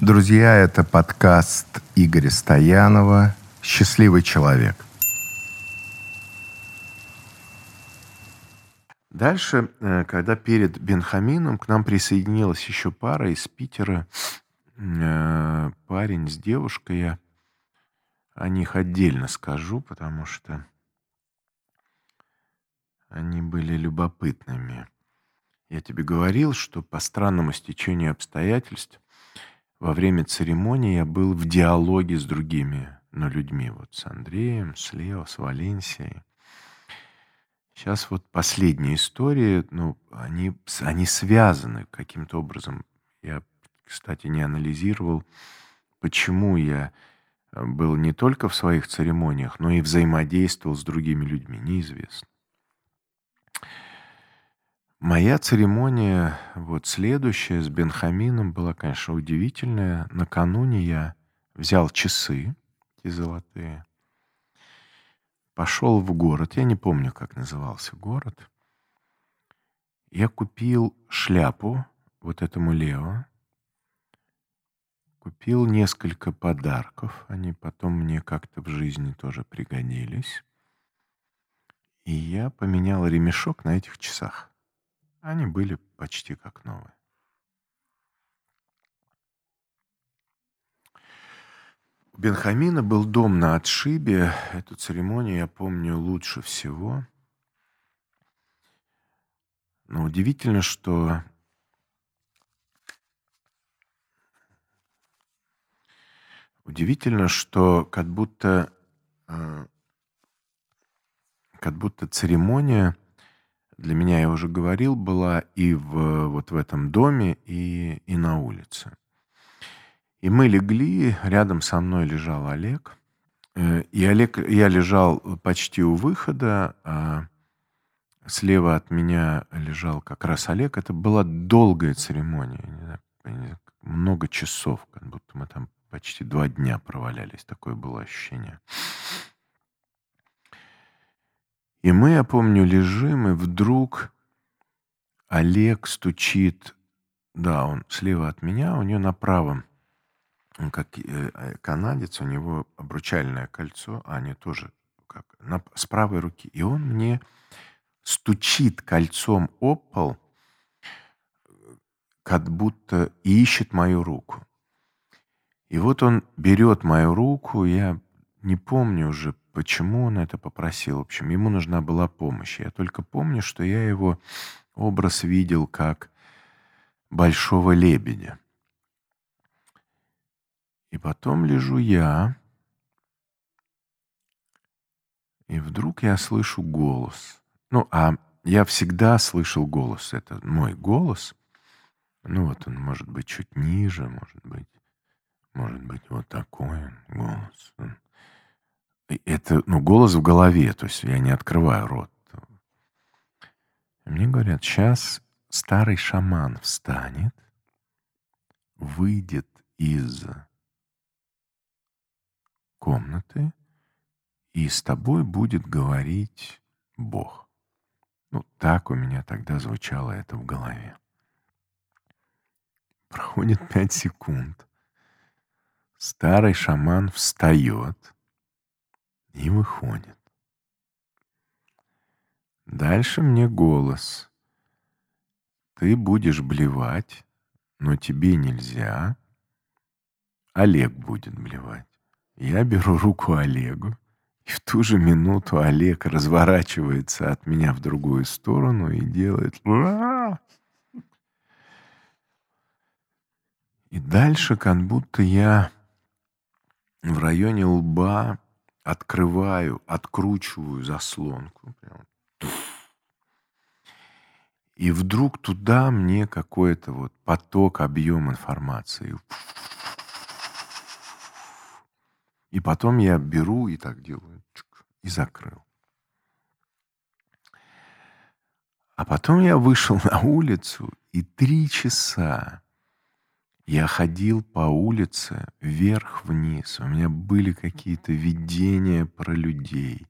Друзья, это подкаст Игоря Стоянова «Счастливый человек». Дальше, э, когда перед Бенхамином к нам присоединилась еще пара из Питера, э, парень с девушкой, я о них отдельно скажу, потому что они были любопытными. Я тебе говорил, что по странному стечению обстоятельств во время церемонии я был в диалоге с другими ну, людьми. Вот с Андреем, с Лео, с Валенсией. Сейчас вот последние истории, ну, они, они связаны каким-то образом. Я, кстати, не анализировал, почему я э, был не только в своих церемониях, но и взаимодействовал с другими людьми, неизвестно. Моя церемония, вот следующая, с Бенхамином, была, конечно, удивительная. Накануне я взял часы, эти золотые, пошел в город. Я не помню, как назывался город. Я купил шляпу вот этому Лео. Купил несколько подарков. Они потом мне как-то в жизни тоже пригодились. И я поменял ремешок на этих часах. Они были почти как новые. У Бенхамина был дом на отшибе. Эту церемонию я помню лучше всего. Но удивительно, что удивительно, что как будто э, как будто церемония для меня, я уже говорил, была и в, вот в этом доме, и, и на улице. И мы легли, рядом со мной лежал Олег. Э, и Олег, я лежал почти у выхода, а слева от меня лежал как раз Олег. Это была долгая церемония, не знаю, много часов, как будто мы там почти два дня провалялись. Такое было ощущение. И мы, я помню, лежим, и вдруг Олег стучит, да, он слева от меня, у нее на правом, он как э, э, канадец, у него обручальное кольцо, а они тоже как, на, с правой руки. И он мне стучит кольцом об пол, как будто ищет мою руку. И вот он берет мою руку, я не помню уже, почему он это попросил. В общем, ему нужна была помощь. Я только помню, что я его образ видел как большого лебедя. И потом лежу я, и вдруг я слышу голос. Ну, а я всегда слышал голос. Это мой голос. Ну, вот он может быть чуть ниже, может быть, может быть вот такой голос это, ну, голос в голове, то есть я не открываю рот. Мне говорят, сейчас старый шаман встанет, выйдет из комнаты, и с тобой будет говорить Бог. Ну, так у меня тогда звучало это в голове. Проходит пять секунд. Старый шаман встает — и выходит. Дальше мне голос. Ты будешь блевать, но тебе нельзя. Олег будет блевать. Я беру руку Олегу, и в ту же минуту Олег разворачивается от меня в другую сторону и делает... И дальше как будто я в районе лба открываю, откручиваю заслонку. И вдруг туда мне какой-то вот поток, объем информации. И потом я беру и так делаю. И закрыл. А потом я вышел на улицу и три часа я ходил по улице вверх-вниз. У меня были какие-то видения про людей.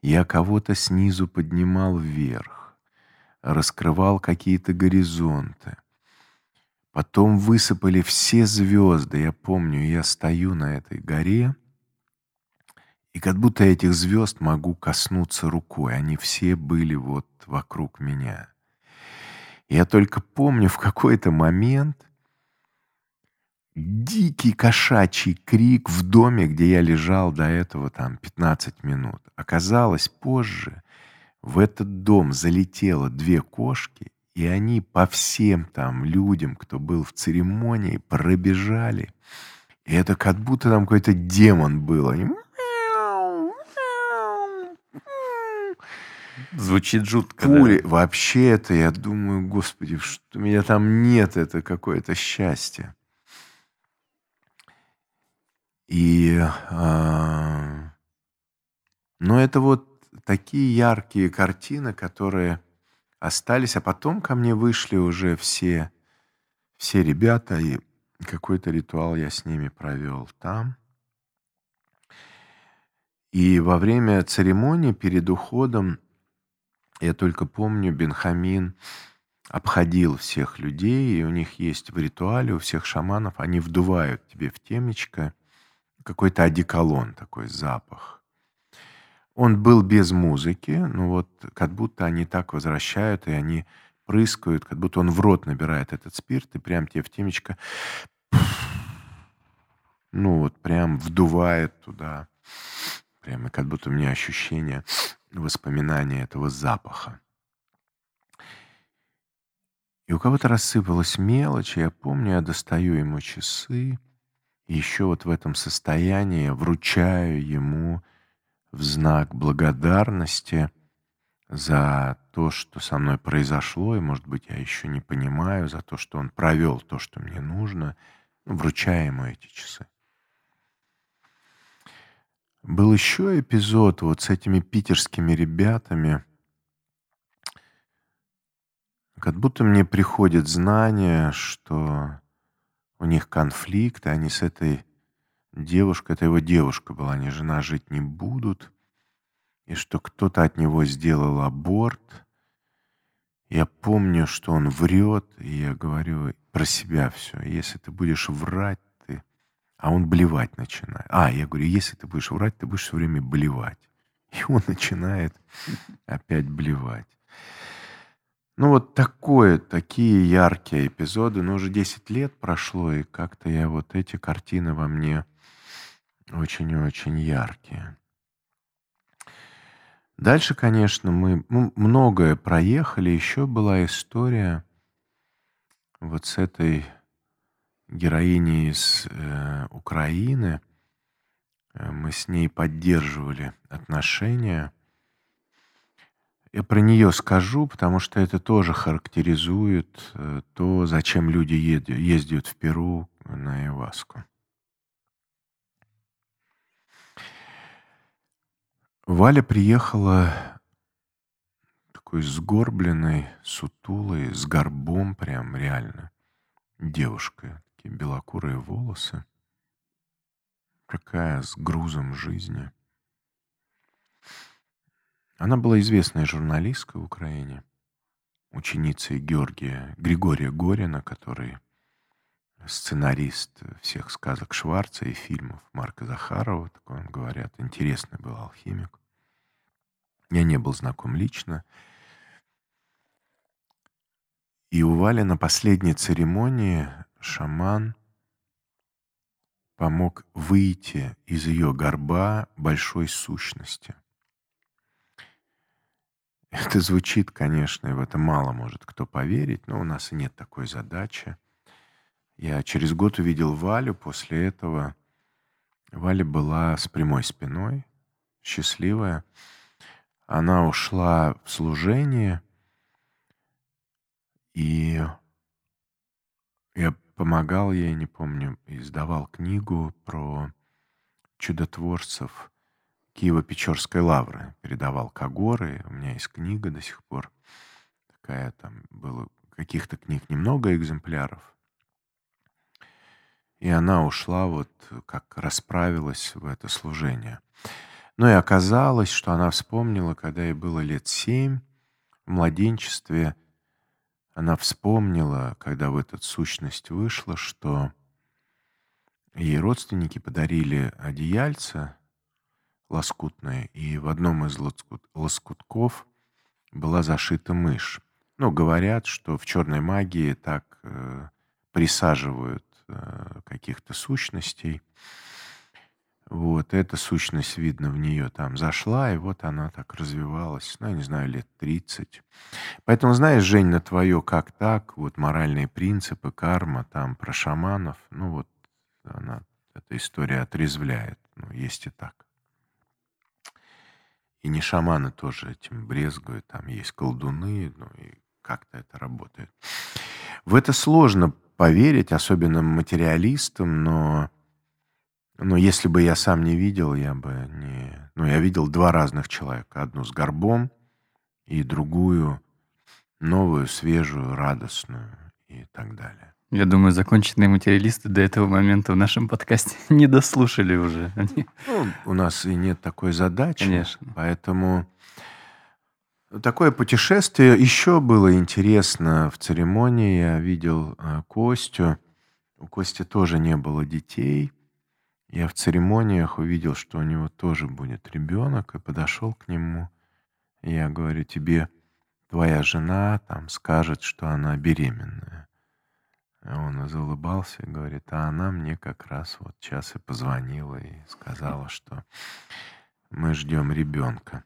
Я кого-то снизу поднимал вверх, раскрывал какие-то горизонты. Потом высыпали все звезды. Я помню, я стою на этой горе, и как будто этих звезд могу коснуться рукой. Они все были вот вокруг меня. Я только помню в какой-то момент дикий кошачий крик в доме, где я лежал до этого там 15 минут. Оказалось, позже в этот дом залетело две кошки, и они по всем там людям, кто был в церемонии, пробежали. И это как будто там какой-то демон был. Они Звучит жутко. Пули. Да? Вообще это, я думаю, господи, что меня там нет, это какое-то счастье. И, а, но это вот такие яркие картины, которые остались, а потом ко мне вышли уже все, все ребята, и какой-то ритуал я с ними провел там. И во время церемонии перед уходом я только помню, Бенхамин обходил всех людей, и у них есть в ритуале, у всех шаманов, они вдувают тебе в темечко какой-то одеколон, такой запах. Он был без музыки, но вот как будто они так возвращают, и они прыскают, как будто он в рот набирает этот спирт, и прям тебе в темечко, ну вот прям вдувает туда. Прямо как будто у меня ощущение воспоминания этого запаха. И у кого-то рассыпалась мелочь, и я помню, я достаю ему часы, еще вот в этом состоянии вручаю ему в знак благодарности за то, что со мной произошло, и, может быть, я еще не понимаю, за то, что он провел то, что мне нужно, ну, вручаю ему эти часы. Был еще эпизод вот с этими питерскими ребятами. Как будто мне приходит знание, что у них конфликт, и они с этой девушкой, это его девушка была, они жена жить не будут, и что кто-то от него сделал аборт. Я помню, что он врет, и я говорю про себя все. Если ты будешь врать, а он блевать начинает. А, я говорю, если ты будешь врать, ты будешь все время блевать. И он начинает опять блевать. Ну вот такое, такие яркие эпизоды. Но уже 10 лет прошло, и как-то я вот эти картины во мне очень и очень яркие. Дальше, конечно, мы ну, многое проехали. Еще была история вот с этой героини из э, Украины. Э, мы с ней поддерживали отношения. Я про нее скажу, потому что это тоже характеризует э, то, зачем люди ездят, в Перу на Иваску. Валя приехала такой сгорбленной, сутулой, с горбом прям реально девушкой такие белокурые волосы, какая с грузом жизни. Она была известная журналистка в Украине, ученицей Георгия Григория Горина, который сценарист всех сказок Шварца и фильмов Марка Захарова, такой он, говорят, интересный был алхимик. Я не был знаком лично. И у Вали на последней церемонии шаман помог выйти из ее горба большой сущности. Это звучит, конечно, и в это мало может кто поверить, но у нас и нет такой задачи. Я через год увидел Валю, после этого Валя была с прямой спиной, счастливая. Она ушла в служение, и я помогал ей, не помню, издавал книгу про чудотворцев Киево-Печорской лавры. Передавал Кагоры. У меня есть книга до сих пор. Такая там было каких-то книг немного экземпляров. И она ушла вот как расправилась в это служение. Но и оказалось, что она вспомнила, когда ей было лет семь, в младенчестве она вспомнила, когда в этот сущность вышла, что ей родственники подарили одеяльце лоскутное, и в одном из лоскутков была зашита мышь. Ну, говорят, что в черной магии так э, присаживают э, каких-то сущностей. Вот, эта сущность, видно, в нее там зашла, и вот она так развивалась, ну, я не знаю, лет 30. Поэтому, знаешь, Жень, на твое как так, вот моральные принципы, карма, там, про шаманов, ну, вот она, эта история отрезвляет, ну, есть и так. И не шаманы тоже этим брезгуют, там есть колдуны, ну, и как-то это работает. В это сложно поверить, особенно материалистам, но но если бы я сам не видел, я бы не... Ну, я видел два разных человека. Одну с горбом и другую новую, свежую, радостную и так далее. Я думаю, законченные материалисты до этого момента в нашем подкасте не дослушали уже. Они... Ну, у нас и нет такой задачи. Конечно. Поэтому такое путешествие еще было интересно в церемонии. Я видел э, Костю. У Кости тоже не было детей. Я в церемониях увидел, что у него тоже будет ребенок, и подошел к нему. И я говорю, тебе твоя жена там скажет, что она беременная. А он заулыбался и говорит, а она мне как раз вот сейчас и позвонила и сказала, что мы ждем ребенка.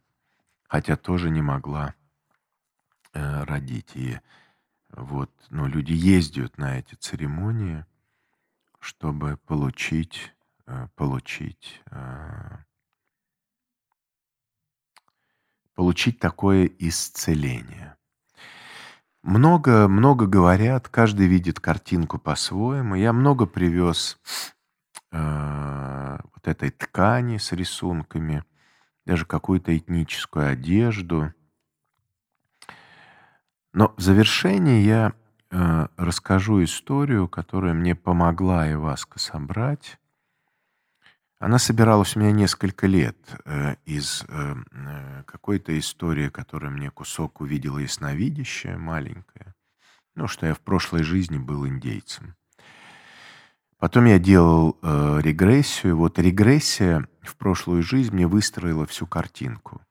Хотя тоже не могла э, родить. И вот, ну, люди ездят на эти церемонии, чтобы получить Э, получить, э, получить такое исцеление. Много, много говорят, каждый видит картинку по-своему. Я много привез э, вот этой ткани с рисунками, даже какую-то этническую одежду. Но в завершении я э, расскажу историю, которая мне помогла Иваска собрать. Она собиралась у меня несколько лет э, из э, э, какой-то истории, которая мне кусок увидела ясновидящая, маленькая. Ну, что я в прошлой жизни был индейцем. Потом я делал э, регрессию. Вот регрессия в прошлую жизнь мне выстроила всю картинку.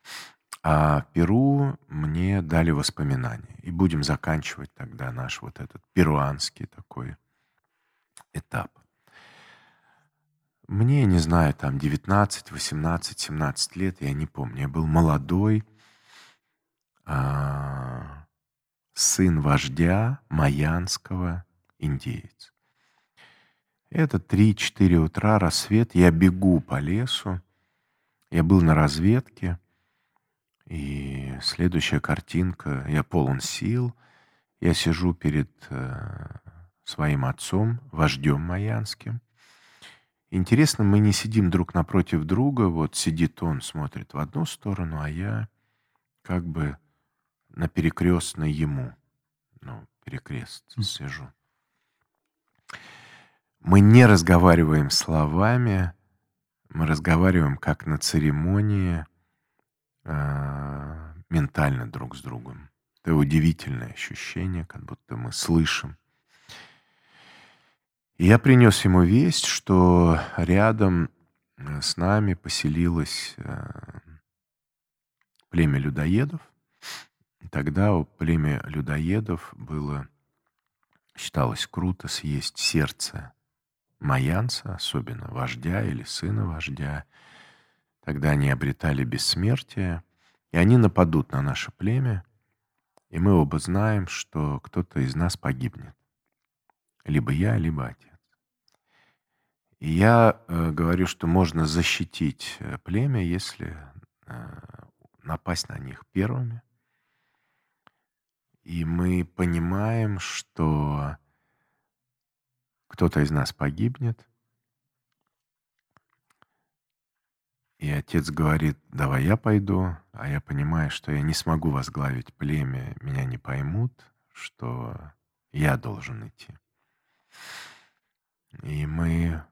А Перу мне дали воспоминания. И будем заканчивать тогда наш вот этот перуанский такой этап. Мне, не знаю, там 19, 18, 17 лет, я не помню. Я был молодой, а, сын вождя майянского, индеец. Это 3-4 утра, рассвет. Я бегу по лесу. Я был на разведке. И следующая картинка. Я полон сил. Я сижу перед э, своим отцом, вождем майянским. Интересно, мы не сидим друг напротив друга, вот сидит он, смотрит в одну сторону, а я как бы на перекрестной ему, ну, перекрест сижу. Мы не разговариваем словами, мы разговариваем как на церемонии, э, ментально друг с другом. Это удивительное ощущение, как будто мы слышим я принес ему весть, что рядом э, с нами поселилось э, племя людоедов. Тогда у племя людоедов было, считалось круто съесть сердце майянца, особенно вождя или сына вождя. Тогда они обретали бессмертие, и они нападут на наше племя, и мы оба знаем, что кто-то из нас погибнет. Либо я, либо отец. И я э, говорю, что можно защитить э, племя, если э, напасть на них первыми. И мы понимаем, что кто-то из нас погибнет. И отец говорит, давай я пойду, а я понимаю, что я не смогу возглавить племя, меня не поймут, что я должен идти. И мы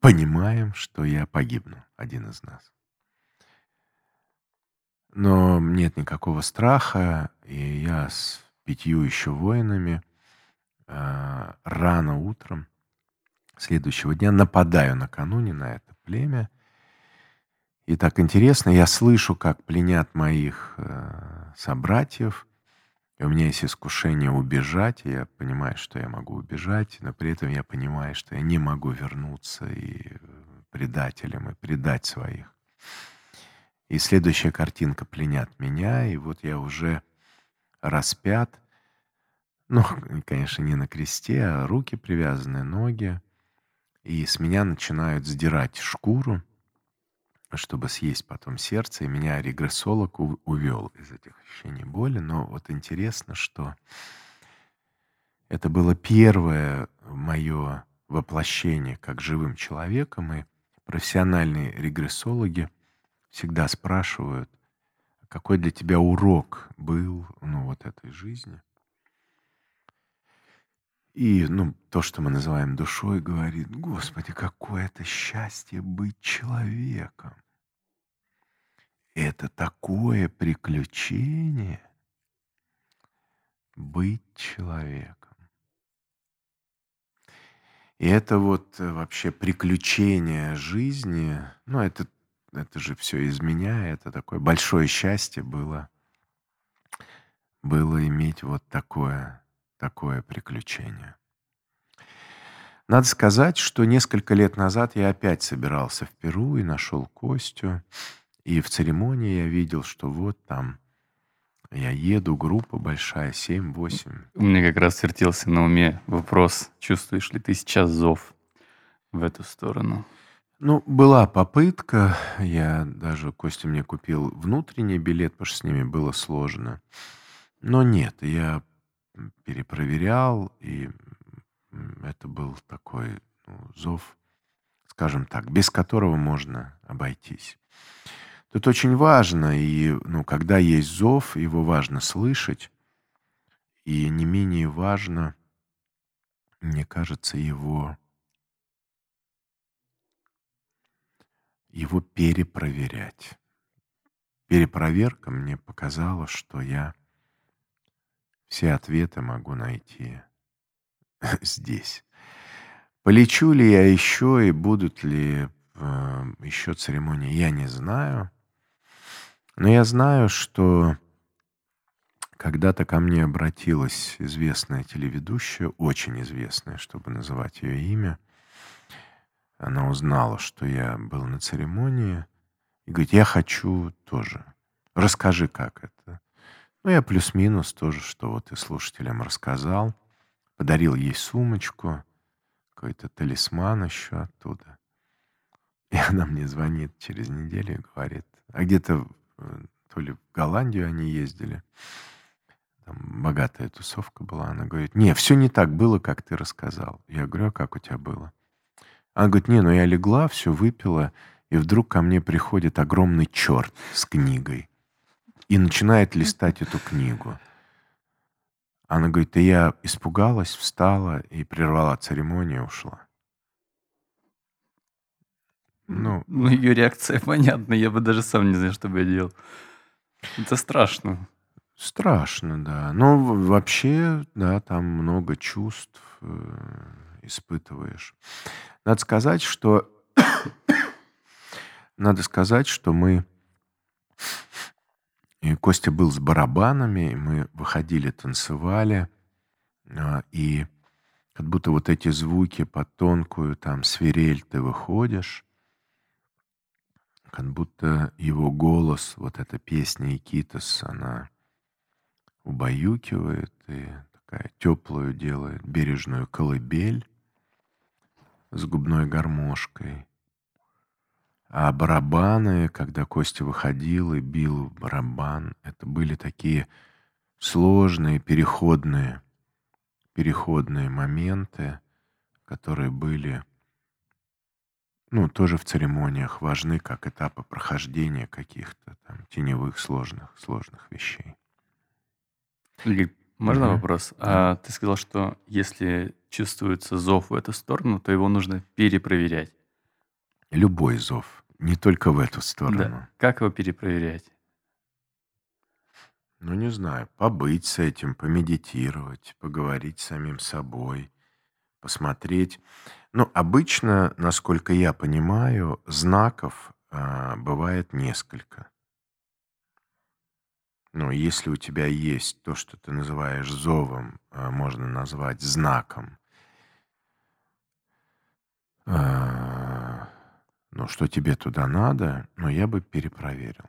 понимаем, что я погибну, один из нас. Но нет никакого страха, и я пятью еще воинами э, рано утром следующего дня нападаю накануне на это племя. И так интересно, я слышу, как пленят моих э, собратьев, и у меня есть искушение убежать, и я понимаю, что я могу убежать, но при этом я понимаю, что я не могу вернуться и э, предателям, и предать своих. И следующая картинка пленят меня, и вот я уже распят. Ну, конечно, не на кресте, а руки привязаны, ноги. И с меня начинают сдирать шкуру, чтобы съесть потом сердце. И меня регрессолог увел из этих ощущений боли. Но вот интересно, что это было первое мое воплощение как живым человеком, и профессиональные регрессологи всегда спрашивают, какой для тебя урок был, ну, вот этой жизни. И, ну, то, что мы называем душой, говорит, Господи, какое это счастье быть человеком. Это такое приключение быть человеком. И это вот э, вообще приключение жизни, ну, это, это же все из меня, это такое большое счастье было, было иметь вот такое, такое приключение. Надо сказать, что несколько лет назад я опять собирался в Перу и нашел Костю. И в церемонии я видел, что вот там я еду, группа большая, 7-8. У меня как раз вертелся на уме вопрос, чувствуешь ли ты сейчас зов в эту сторону? Ну, была попытка. Я даже, Костя мне купил внутренний билет, потому что с ними было сложно. Но нет, я перепроверял, и это был такой ну, зов, скажем так, без которого можно обойтись. Тут очень важно, и ну, когда есть зов, его важно слышать, и не менее важно, мне кажется, его, его перепроверять. Перепроверка мне показала, что я все ответы могу найти здесь. Полечу ли я еще и будут ли э, еще церемонии, я не знаю. Но я знаю, что когда-то ко мне обратилась известная телеведущая, очень известная, чтобы называть ее имя. Она узнала, что я был на церемонии, и говорит, я хочу тоже. Расскажи, как это. Ну, я плюс-минус тоже, что вот и слушателям рассказал. Подарил ей сумочку, какой-то талисман еще оттуда. И она мне звонит через неделю и говорит, а где-то Э, то ли в Голландию они ездили. Там богатая тусовка была. Она говорит, не, все не так было, как ты рассказал. Я говорю, а как у тебя было? Она говорит, не, ну я легла, все выпила, и вдруг ко мне приходит огромный черт с книгой и начинает листать эту книгу. Она говорит, и я испугалась, встала и прервала церемонию ушла. Ну, ну, ее реакция понятна. Я бы даже сам не знаю, что бы я делал. Это страшно. Страшно, да. Но вообще, да, там много чувств э, испытываешь. Надо сказать, что надо сказать, что мы и Костя был с барабанами, и мы выходили, танцевали, э, и как будто вот эти звуки под тонкую там свирель ты выходишь, как будто его голос, вот эта песня Икитос, она убаюкивает и такая теплую делает бережную колыбель с губной гармошкой. А барабаны, когда Костя выходил и бил барабан, это были такие сложные, переходные, переходные моменты, которые были ну, тоже в церемониях важны как этапы прохождения каких-то там теневых сложных, сложных вещей. Игорь, можно угу. вопрос? Да. А, ты сказал, что если чувствуется зов в эту сторону, то его нужно перепроверять. Любой зов, не только в эту сторону. Да. Как его перепроверять? ну, не знаю, побыть с этим, помедитировать, поговорить с самим собой, посмотреть. Ну, обычно, насколько я понимаю, знаков а, бывает несколько. Ну, если у тебя есть то, что ты называешь зовом, а, можно назвать знаком. А, ну, что тебе туда надо, но я бы перепроверил.